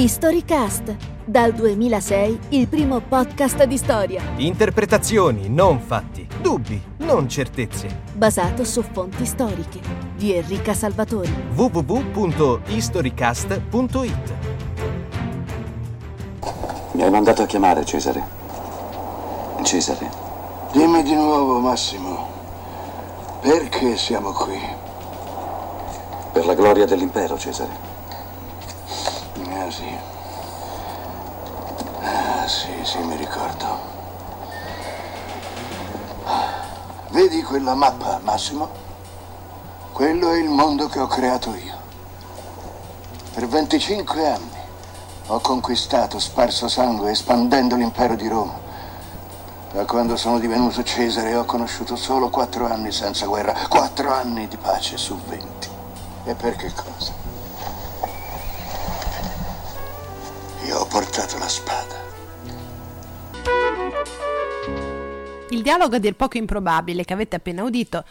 Historycast, dal 2006 il primo podcast di storia, Interpretazioni, non fatti. Dubbi, non certezze. basato su fonti storiche, di Enrica Salvatori. www.historycast.it Mi hai mandato a chiamare, Cesare. Cesare, Dimmi di nuovo, Massimo, perché siamo qui? per la gloria dell'impero, Cesare. Ah, sì. Ah, sì, sì, mi ricordo. Vedi quella mappa, Massimo? Quello è il mondo che ho creato io. Per 25 anni ho conquistato, sparso sangue, espandendo l'impero di Roma. Da quando sono divenuto Cesare ho conosciuto solo quattro anni senza guerra, quattro anni di pace su venti. E per che cosa? Il dialogo a dir poco improbabile che avete appena udito.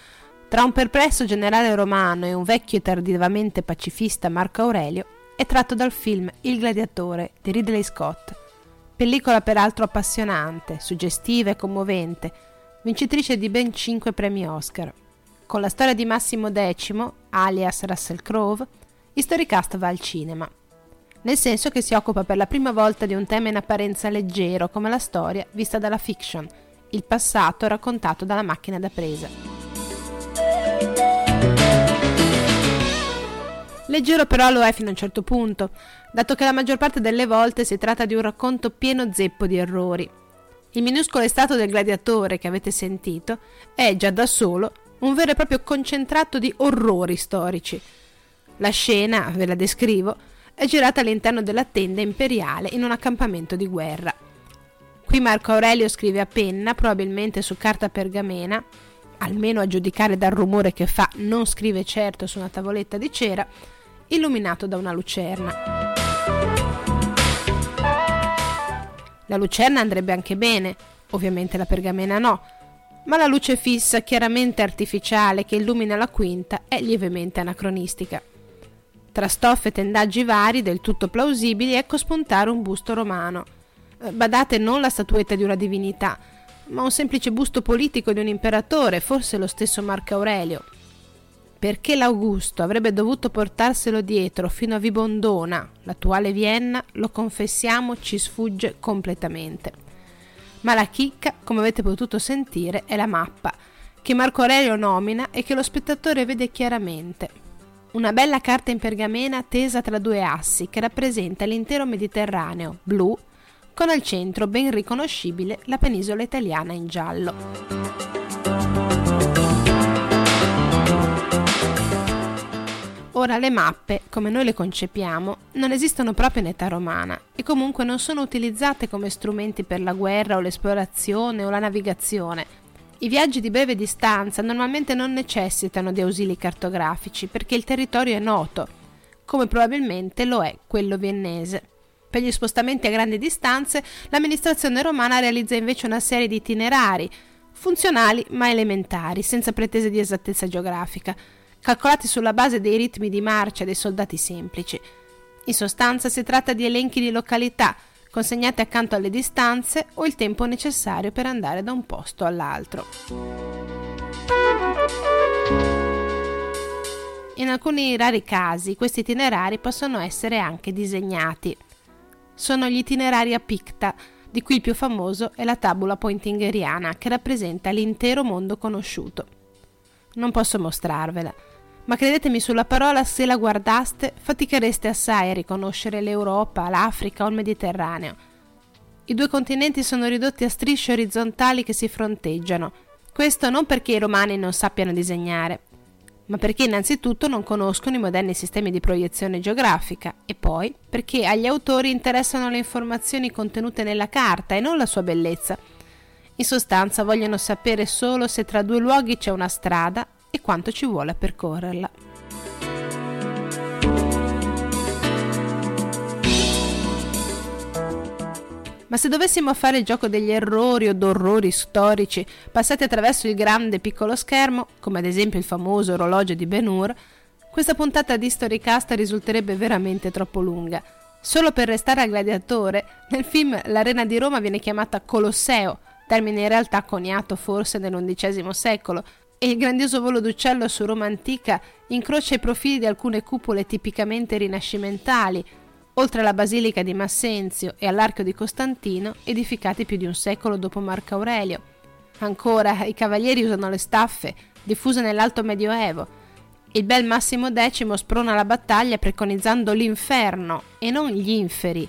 Tra un perplesso generale romano e un vecchio e tardivamente pacifista Marco Aurelio è tratto dal film Il gladiatore di Ridley Scott, pellicola peraltro appassionante, suggestiva e commovente, vincitrice di ben 5 premi Oscar. Con la storia di Massimo X, alias Russell Crowe, Historycast va al cinema. Nel senso che si occupa per la prima volta di un tema in apparenza leggero come la storia vista dalla fiction, il passato raccontato dalla macchina da presa. Leggero però lo è fino a un certo punto, dato che la maggior parte delle volte si tratta di un racconto pieno zeppo di errori. Il minuscolo estratto del gladiatore che avete sentito è già da solo un vero e proprio concentrato di orrori storici. La scena, ve la descrivo, è girata all'interno della tenda imperiale in un accampamento di guerra. Qui Marco Aurelio scrive a penna, probabilmente su carta pergamena, almeno a giudicare dal rumore che fa, non scrive certo su una tavoletta di cera, illuminato da una lucerna. La lucerna andrebbe anche bene, ovviamente la pergamena no, ma la luce fissa, chiaramente artificiale, che illumina la quinta è lievemente anacronistica. Tra stoffe e tendaggi vari, del tutto plausibili, ecco spuntare un busto romano. Badate non la statuetta di una divinità, ma un semplice busto politico di un imperatore, forse lo stesso Marco Aurelio. Perché l'Augusto avrebbe dovuto portarselo dietro fino a Vibondona, l'attuale Vienna, lo confessiamo, ci sfugge completamente. Ma la chicca, come avete potuto sentire, è la mappa, che Marco Aurelio nomina e che lo spettatore vede chiaramente. Una bella carta in pergamena tesa tra due assi che rappresenta l'intero Mediterraneo, blu, con al centro ben riconoscibile la penisola italiana in giallo. Ora le mappe, come noi le concepiamo, non esistono proprio in età romana e comunque non sono utilizzate come strumenti per la guerra o l'esplorazione o la navigazione, i viaggi di breve distanza normalmente non necessitano di ausili cartografici perché il territorio è noto, come probabilmente lo è quello viennese. Per gli spostamenti a grandi distanze, l'amministrazione romana realizza invece una serie di itinerari, funzionali ma elementari, senza pretese di esattezza geografica, calcolati sulla base dei ritmi di marcia dei soldati semplici. In sostanza si tratta di elenchi di località, consegnate accanto alle distanze o il tempo necessario per andare da un posto all'altro. In alcuni rari casi questi itinerari possono essere anche disegnati. Sono gli itinerari a picta, di cui il più famoso è la tabula pointingheriana che rappresenta l'intero mondo conosciuto. Non posso mostrarvela, ma credetemi sulla parola, se la guardaste fatichereste assai a riconoscere l'Europa, l'Africa o il Mediterraneo. I due continenti sono ridotti a strisce orizzontali che si fronteggiano. Questo non perché i romani non sappiano disegnare, ma perché innanzitutto non conoscono i moderni sistemi di proiezione geografica e poi perché agli autori interessano le informazioni contenute nella carta e non la sua bellezza. In sostanza vogliono sapere solo se tra due luoghi c'è una strada e quanto ci vuole a percorrerla. Ma se dovessimo fare il gioco degli errori o d'orrori storici passati attraverso il grande piccolo schermo, come ad esempio il famoso orologio di Ben Hur, questa puntata di Storycast risulterebbe veramente troppo lunga. Solo per restare al gladiatore, nel film l'arena di Roma viene chiamata Colosseo, termine in realtà coniato forse nell'undicesimo secolo, e il grandioso volo d'uccello su Roma antica incrocia i profili di alcune cupole tipicamente rinascimentali, oltre alla basilica di Massenzio e all'archio di Costantino, edificati più di un secolo dopo Marco Aurelio. Ancora, i cavalieri usano le staffe, diffuse nell'alto medioevo, il bel Massimo X sprona la battaglia preconizzando l'inferno e non gli inferi.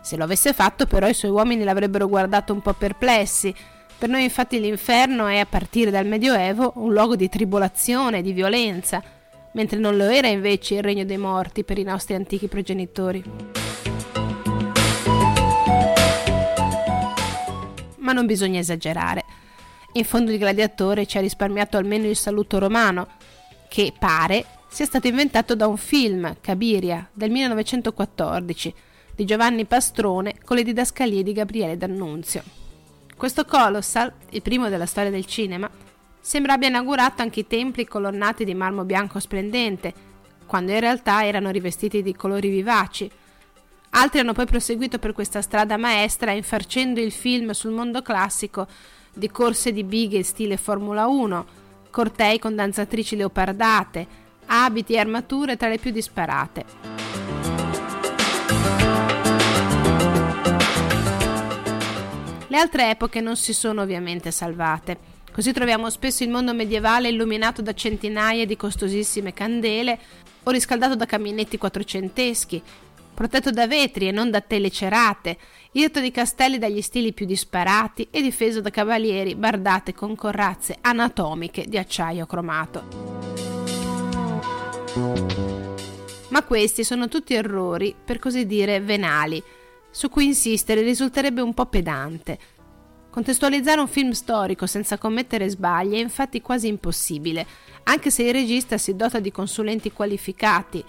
Se lo avesse fatto però i suoi uomini l'avrebbero guardato un po' perplessi. Per noi infatti l'inferno è a partire dal Medioevo un luogo di tribolazione, di violenza, mentre non lo era invece il regno dei morti per i nostri antichi progenitori. Ma non bisogna esagerare. In fondo il gladiatore ci ha risparmiato almeno il saluto romano, che pare sia stato inventato da un film, Cabiria, del 1914, di Giovanni Pastrone con le didascalie di Gabriele D'Annunzio. Questo Colossal, il primo della storia del cinema, sembra abbia inaugurato anche i templi colonnati di marmo bianco splendente, quando in realtà erano rivestiti di colori vivaci. Altri hanno poi proseguito per questa strada maestra infarcendo il film sul mondo classico di corse di bighe stile Formula 1, cortei con danzatrici leopardate, abiti e armature tra le più disparate. Le altre epoche non si sono ovviamente salvate. Così troviamo spesso il mondo medievale illuminato da centinaia di costosissime candele o riscaldato da caminetti quattrocenteschi, protetto da vetri e non da tele cerate, irto di castelli dagli stili più disparati e difeso da cavalieri bardate con corazze anatomiche di acciaio cromato. Ma questi sono tutti errori, per così dire, venali, su cui insistere risulterebbe un po' pedante. Contestualizzare un film storico senza commettere sbagli è infatti quasi impossibile, anche se il regista si dota di consulenti qualificati,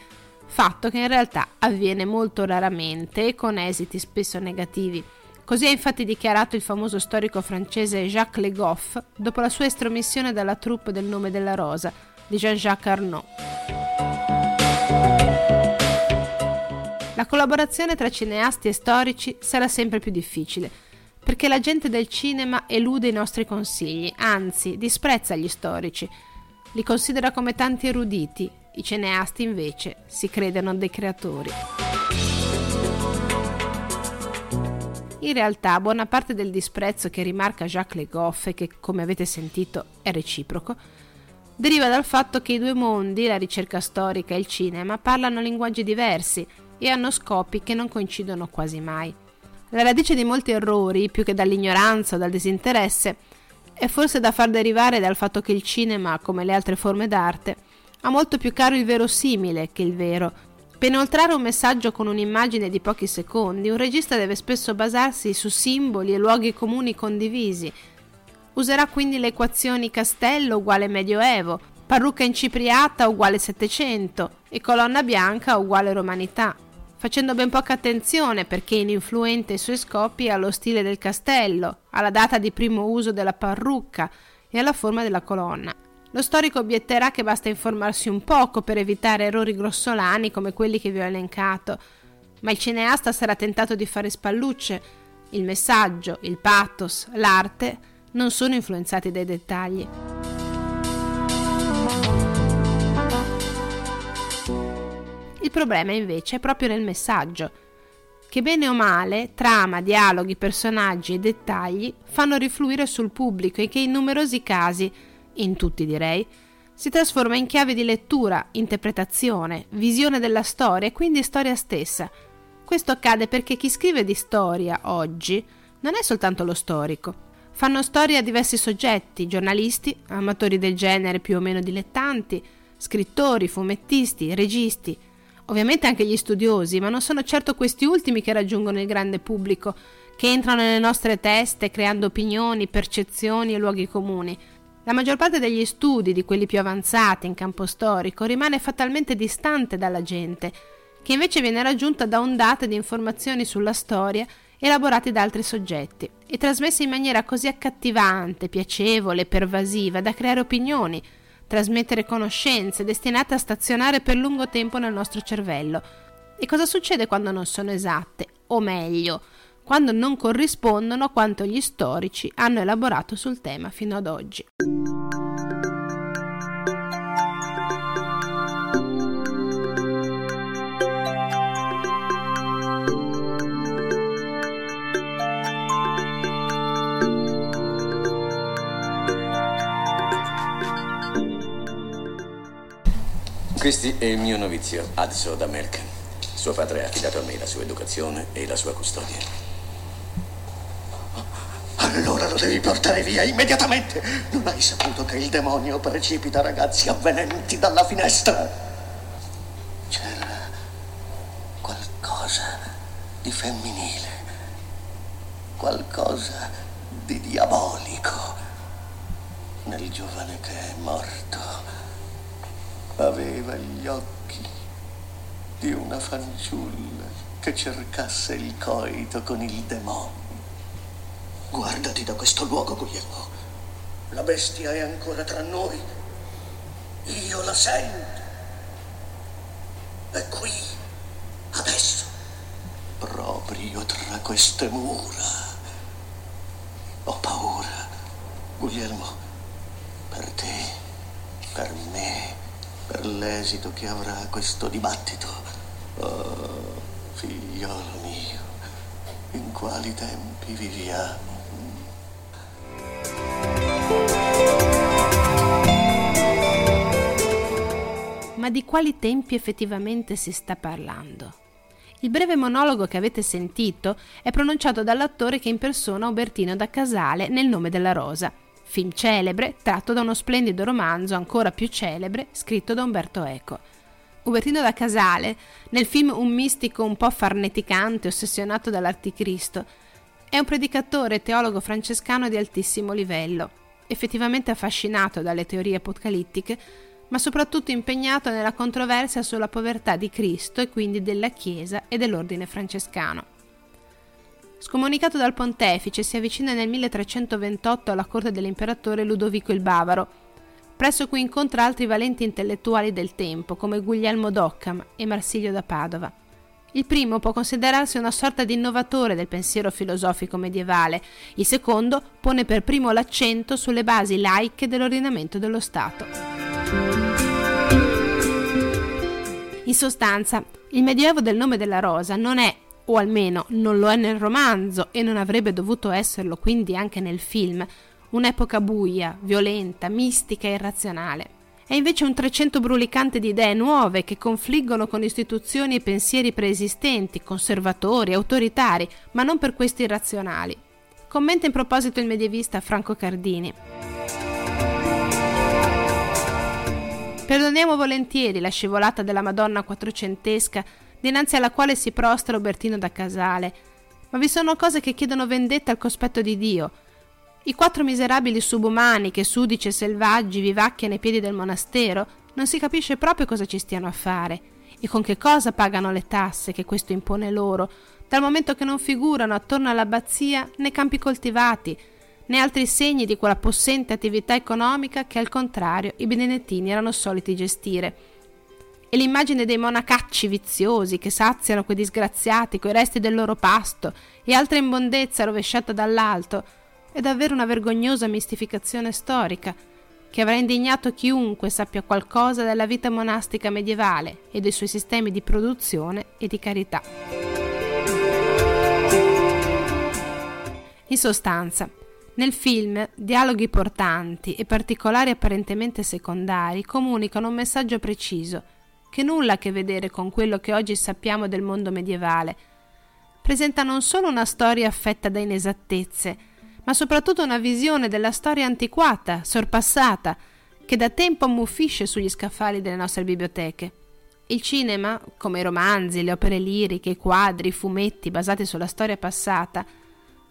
fatto che in realtà avviene molto raramente e con esiti spesso negativi. Così ha infatti dichiarato il famoso storico francese Jacques Le Goff dopo la sua estromissione dalla troupe del nome della rosa di Jean-Jacques Arnaud. La collaborazione tra cineasti e storici sarà sempre più difficile, perché la gente del cinema elude i nostri consigli, anzi disprezza gli storici, li considera come tanti eruditi i cineasti invece si credono dei creatori. In realtà buona parte del disprezzo che rimarca Jacques Le Goff e che, come avete sentito, è reciproco, deriva dal fatto che i due mondi, la ricerca storica e il cinema, parlano linguaggi diversi e hanno scopi che non coincidono quasi mai. La radice di molti errori, più che dall'ignoranza o dal disinteresse, è forse da far derivare dal fatto che il cinema, come le altre forme d'arte, ha molto più caro il verosimile che il vero. Per inoltrare un messaggio con un'immagine di pochi secondi, un regista deve spesso basarsi su simboli e luoghi comuni condivisi. Userà quindi le equazioni castello uguale medioevo, parrucca incipriata uguale 700 e colonna bianca uguale romanità, facendo ben poca attenzione perché ininfluente ai suoi scopi allo stile del castello, alla data di primo uso della parrucca e alla forma della colonna. Lo storico obietterà che basta informarsi un poco per evitare errori grossolani come quelli che vi ho elencato, ma il cineasta sarà tentato di fare spallucce. Il messaggio, il pathos, l'arte non sono influenzati dai dettagli. Il problema invece è proprio nel messaggio, che bene o male trama, dialoghi, personaggi e dettagli fanno rifluire sul pubblico e che in numerosi casi in tutti direi, si trasforma in chiave di lettura, interpretazione, visione della storia e quindi storia stessa. Questo accade perché chi scrive di storia oggi non è soltanto lo storico. Fanno storia diversi soggetti, giornalisti, amatori del genere più o meno dilettanti, scrittori, fumettisti, registi, ovviamente anche gli studiosi, ma non sono certo questi ultimi che raggiungono il grande pubblico, che entrano nelle nostre teste creando opinioni, percezioni e luoghi comuni. La maggior parte degli studi, di quelli più avanzati in campo storico, rimane fatalmente distante dalla gente, che invece viene raggiunta da ondate di informazioni sulla storia elaborate da altri soggetti e trasmesse in maniera così accattivante, piacevole pervasiva da creare opinioni, trasmettere conoscenze destinate a stazionare per lungo tempo nel nostro cervello, E cosa succede quando non sono esatte? O meglio, quando non corrispondono a quanto gli storici hanno elaborato sul tema fino ad oggi. Questi è il mio novizio, Adso da Merken. Suo padre ha affidato a me la sua educazione e la sua custodia. Allora lo devi portare via immediatamente. Non hai saputo che il demonio precipita ragazzi avvenenti dalla finestra? C'era qualcosa di femminile, qualcosa di diabolico nel giovane che è morto. Aveva gli occhi di una fanciulla che cercasse il coito con il demonio. Guardati da questo luogo, Guglielmo. La bestia è ancora tra noi. Io la sento. È qui, adesso, proprio tra queste mura. Ho paura, Guglielmo, per te, per me per l'esito che avrà questo dibattito. Oh, figliolo mio, in quali tempi viviamo? Ma di quali tempi effettivamente si sta parlando? Il breve monologo che avete sentito è pronunciato dall'attore che impersona Ubertino da Casale nel nome della rosa film celebre tratto da uno splendido romanzo ancora più celebre scritto da Umberto Eco. Ubertino da Casale, nel film un mistico un po' farneticante, ossessionato dall'Articristo, è un predicatore e teologo francescano di altissimo livello, effettivamente affascinato dalle teorie apocalittiche, ma soprattutto impegnato nella controversia sulla povertà di Cristo e quindi della Chiesa e dell'ordine francescano. Scomunicato dal pontefice, si avvicina nel 1328 alla corte dell'imperatore Ludovico il Bavaro, presso cui incontra altri valenti intellettuali del tempo, come Guglielmo d'Occam e Marsilio da Padova. Il primo può considerarsi una sorta di innovatore del pensiero filosofico medievale, il secondo pone per primo l'accento sulle basi laiche dell'ordinamento dello Stato. In sostanza, il Medioevo del nome della rosa non è o almeno non lo è nel romanzo e non avrebbe dovuto esserlo quindi anche nel film, un'epoca buia, violenta, mistica e irrazionale. È invece un trecento brulicante di idee nuove che confliggono con istituzioni e pensieri preesistenti, conservatori, autoritari, ma non per questo irrazionali. Commenta in proposito il medievista Franco Cardini. Perdoniamo volentieri la scivolata della Madonna quattrocentesca dinanzi alla quale si prostra Ubertino da Casale. Ma vi sono cose che chiedono vendetta al cospetto di Dio. I quattro miserabili subumani che sudici e selvaggi vivacchiano ai piedi del monastero non si capisce proprio cosa ci stiano a fare e con che cosa pagano le tasse che questo impone loro, dal momento che non figurano attorno all'abbazia né campi coltivati, né altri segni di quella possente attività economica che al contrario i benedettini erano soliti gestire e l'immagine dei monacacci viziosi che saziano quei disgraziati coi resti del loro pasto e altra imbondezza rovesciata dall'alto è davvero una vergognosa mistificazione storica che avrà indignato chiunque sappia qualcosa della vita monastica medievale e dei suoi sistemi di produzione e di carità. In sostanza, nel film, dialoghi portanti e particolari apparentemente secondari comunicano un messaggio preciso che nulla ha a che vedere con quello che oggi sappiamo del mondo medievale. Presenta non solo una storia affetta da inesattezze, ma soprattutto una visione della storia antiquata, sorpassata, che da tempo ammuffisce sugli scaffali delle nostre biblioteche. Il cinema, come i romanzi, le opere liriche, i quadri, i fumetti basati sulla storia passata,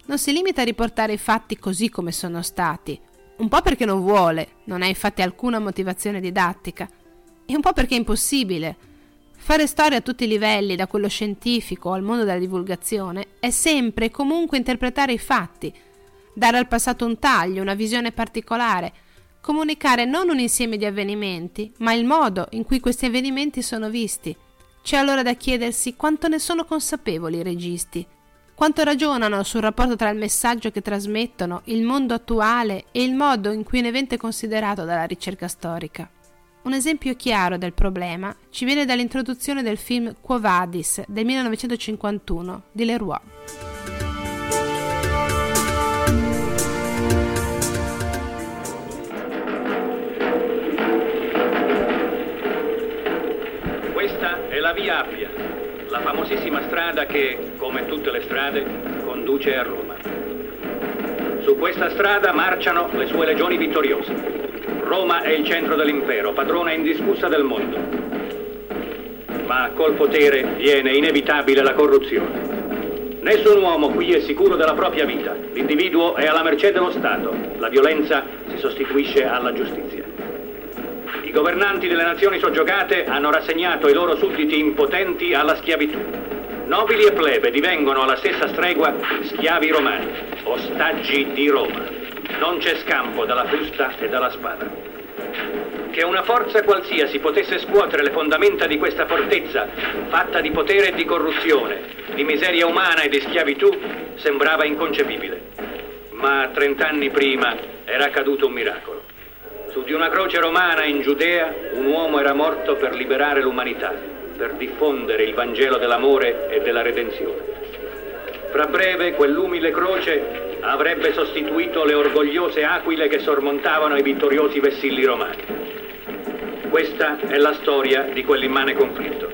non si limita a riportare i fatti così come sono stati, un po' perché non vuole, non ha infatti alcuna motivazione didattica, e un po' perché è impossibile. Fare storia a tutti i livelli, da quello scientifico al mondo della divulgazione, è sempre e comunque interpretare i fatti, dare al passato un taglio, una visione particolare, comunicare non un insieme di avvenimenti, ma il modo in cui questi avvenimenti sono visti, C'è allora da chiedersi quanto ne sono consapevoli i registi, quanto ragionano sul rapporto tra il messaggio che trasmettono, il mondo attuale e il modo in cui un evento è considerato dalla ricerca storica. Un esempio chiaro del problema ci viene dall'introduzione del film Quo Vadis del 1951 di Leroy. Questa è la via Appia, la famosissima strada che, come tutte le strade, conduce a Roma. Su questa strada marciano le sue legioni vittoriose. Roma è il centro dell'impero, padrona indiscussa del mondo. Ma col potere viene inevitabile la corruzione. Nessun uomo qui è sicuro della propria vita. L'individuo è alla mercé dello Stato. La violenza si sostituisce alla giustizia. I governanti delle nazioni soggiogate hanno rassegnato i loro sudditi impotenti alla schiavitù. Nobili e plebe divengono alla stessa stregua schiavi romani, ostaggi di Roma. Non c'è scampo dalla frusta e dalla spada. Che una forza qualsiasi potesse scuotere le fondamenta di questa fortezza, fatta di potere e di corruzione, di miseria umana e di schiavitù, sembrava inconcepibile. Ma trent'anni prima era accaduto un miracolo. Su di una croce romana in Giudea un uomo era morto per liberare l'umanità, per diffondere il Vangelo dell'amore e della redenzione. Fra breve quell'umile croce avrebbe sostituito le orgogliose aquile che sormontavano i vittoriosi vessilli romani. Questa è la storia di quell'immane conflitto.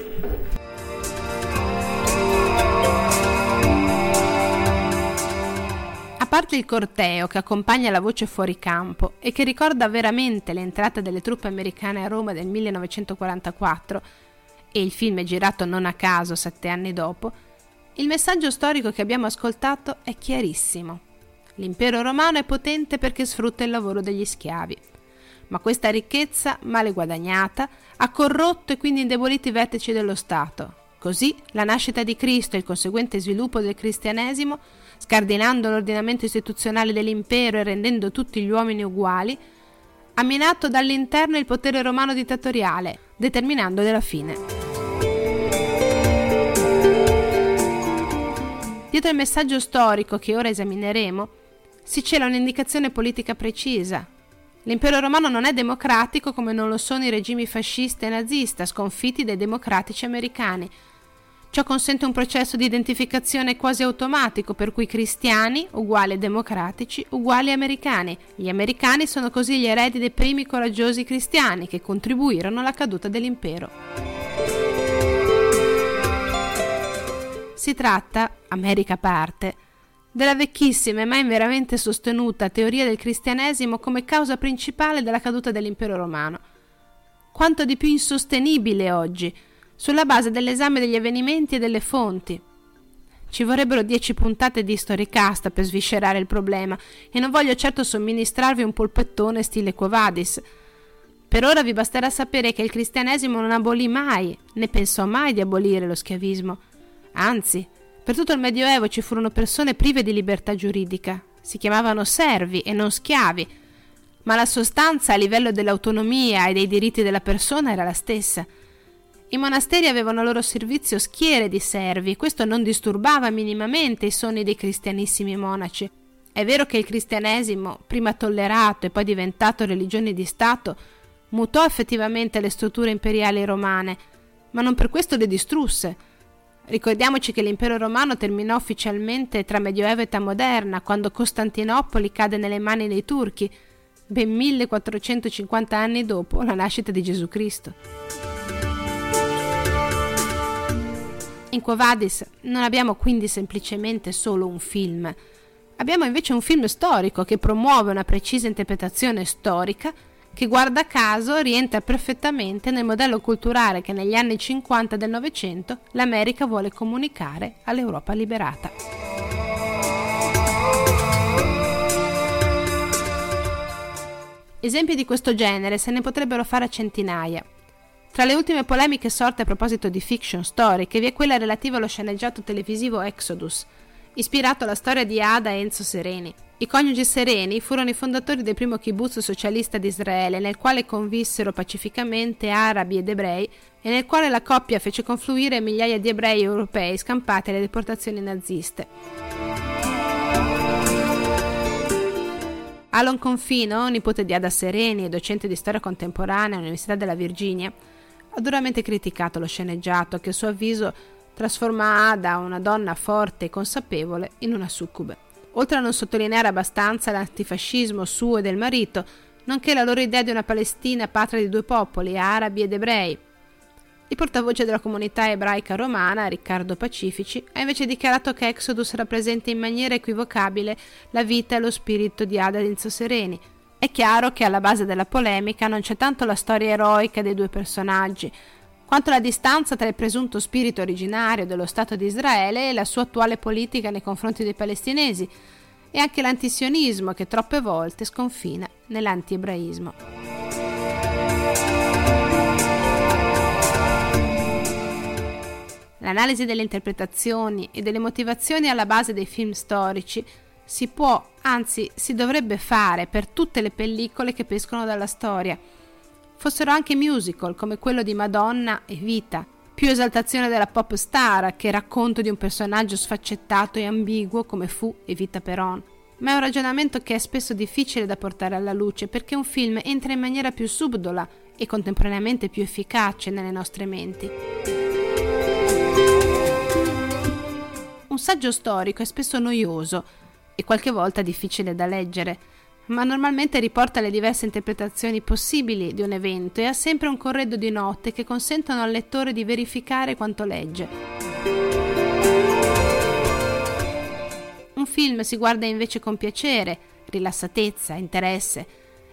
A parte il corteo che accompagna la voce fuori campo e che ricorda veramente l'entrata delle truppe americane a Roma del 1944, e il film è girato non a caso sette anni dopo, il messaggio storico che abbiamo ascoltato è chiarissimo. L'impero romano è potente perché sfrutta il lavoro degli schiavi. Ma questa ricchezza, male guadagnata, ha corrotto e quindi indebolito i vertici dello Stato. Così la nascita di Cristo e il conseguente sviluppo del cristianesimo, scardinando l'ordinamento istituzionale dell'impero e rendendo tutti gli uomini uguali, ha minato dall'interno il potere romano dittatoriale, determinandone la fine. Dietro il messaggio storico che ora esamineremo, si cela un'indicazione politica precisa. L'impero romano non è democratico come non lo sono i regimi fascista e nazista sconfitti dai democratici americani. Ciò consente un processo di identificazione quasi automatico per cui cristiani uguali democratici uguali americani. Gli americani sono così gli eredi dei primi coraggiosi cristiani che contribuirono alla caduta dell'impero. Si tratta, America a parte, della vecchissima e mai veramente sostenuta teoria del cristianesimo come causa principale della caduta dell'impero romano. Quanto di più insostenibile oggi, sulla base dell'esame degli avvenimenti e delle fonti. Ci vorrebbero dieci puntate di Storycast per sviscerare il problema e non voglio certo somministrarvi un polpettone stile Quovadis. Per ora vi basterà sapere che il cristianesimo non abolì mai, né pensò mai di abolire lo schiavismo. Anzi, per tutto il Medioevo ci furono persone prive di libertà giuridica, si chiamavano servi e non schiavi, ma la sostanza a livello dell'autonomia e dei diritti della persona era la stessa. I monasteri avevano a loro servizio schiere di servi e questo non disturbava minimamente i sonni dei cristianissimi monaci. È vero che il cristianesimo, prima tollerato e poi diventato religione di Stato, mutò effettivamente le strutture imperiali romane, ma non per questo le distrusse. Ricordiamoci che l'impero romano terminò ufficialmente tra Medioevo e età moderna, quando Costantinopoli cade nelle mani dei turchi, ben 1450 anni dopo la nascita di Gesù Cristo. In Quo Vadis non abbiamo quindi semplicemente solo un film, abbiamo invece un film storico che promuove una precisa interpretazione storica che guarda caso rientra perfettamente nel modello culturale che negli anni 50 del Novecento l'America vuole comunicare all'Europa liberata. Esempi di questo genere se ne potrebbero fare centinaia. Tra le ultime polemiche sorte a proposito di fiction storiche vi è quella relativa allo sceneggiato televisivo Exodus, ispirato alla storia di Ada e Enzo Sereni. I coniugi sereni furono i fondatori del primo kibbutz socialista di Israele, nel quale convissero pacificamente arabi ed ebrei e nel quale la coppia fece confluire migliaia di ebrei europei scampati alle deportazioni naziste. Alon Confino, nipote di Ada Sereni e docente di storia contemporanea all'Università della Virginia, ha duramente criticato lo sceneggiato che a suo avviso trasforma Ada, una donna forte e consapevole, in una succube oltre a non sottolineare abbastanza l'antifascismo suo e del marito, nonché la loro idea di una Palestina patria di due popoli, arabi ed ebrei. Il portavoce della comunità ebraica romana, Riccardo Pacifici, ha invece dichiarato che Exodus rappresenta in maniera equivocabile la vita e lo spirito di Ada Enzo Sereni. È chiaro che alla base della polemica non c'è tanto la storia eroica dei due personaggi, quanto la distanza tra il presunto spirito originario dello Stato di Israele e la sua attuale politica nei confronti dei palestinesi, e anche l'antisionismo che troppe volte sconfina nell'antiebraismo. L'analisi delle interpretazioni e delle motivazioni alla base dei film storici si può, anzi si dovrebbe fare per tutte le pellicole che pescono dalla storia, fossero anche musical come quello di Madonna e Vita, più esaltazione della pop star che racconto di un personaggio sfaccettato e ambiguo come fu Evita Peron. Ma è un ragionamento che è spesso difficile da portare alla luce perché un film entra in maniera più subdola e contemporaneamente più efficace nelle nostre menti. Un saggio storico è spesso noioso e qualche volta difficile da leggere ma normalmente riporta le diverse interpretazioni possibili di un evento e ha sempre un corredo di note che consentono al lettore di verificare quanto legge. Un film si guarda invece con piacere, rilassatezza, interesse,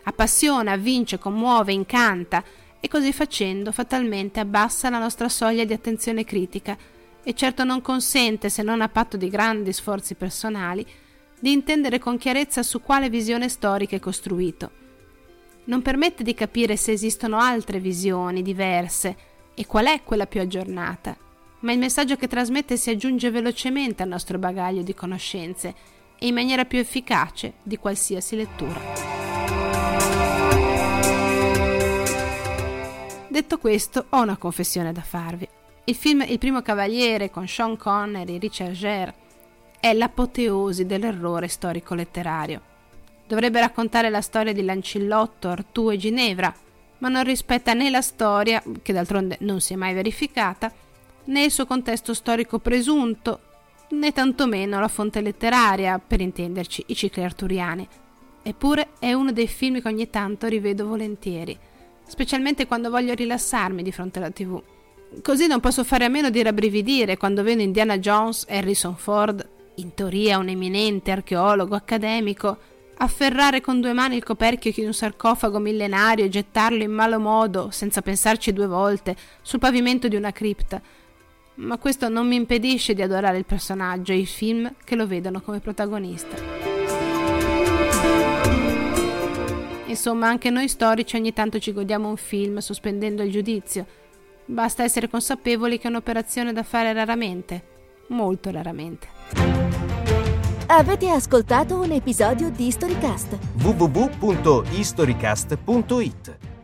appassiona, avvince, commuove, incanta e così facendo fatalmente abbassa la nostra soglia di attenzione critica e certo non consente, se non a patto di grandi sforzi personali, di intendere con chiarezza su quale visione storica è costruito. Non permette di capire se esistono altre visioni diverse e qual è quella più aggiornata, ma il messaggio che trasmette si aggiunge velocemente al nostro bagaglio di conoscenze e in maniera più efficace di qualsiasi lettura. Detto questo, ho una confessione da farvi. Il film Il primo cavaliere con Sean Connery e Richard Gere è l'apoteosi dell'errore storico-letterario. Dovrebbe raccontare la storia di Lancillotto, Artù e Ginevra, ma non rispetta né la storia, che d'altronde non si è mai verificata, né il suo contesto storico presunto, né tantomeno la fonte letteraria, per intenderci i cicli arturiani. Eppure è uno dei film che ogni tanto rivedo volentieri, specialmente quando voglio rilassarmi di fronte alla tv. Così non posso fare a meno di rabbrividire quando vedo Indiana Jones Harrison Ford in teoria un eminente archeologo accademico, afferrare con due mani il coperchio di un sarcofago millenario e gettarlo in malo modo, senza pensarci due volte, sul pavimento di una cripta. Ma questo non mi impedisce di adorare il personaggio e i film che lo vedono come protagonista. Insomma, anche noi storici ogni tanto ci godiamo un film sospendendo il giudizio. Basta essere consapevoli che è un'operazione da fare raramente, molto raramente. Avete ascoltato un episodio di Storycast? www.historycast.it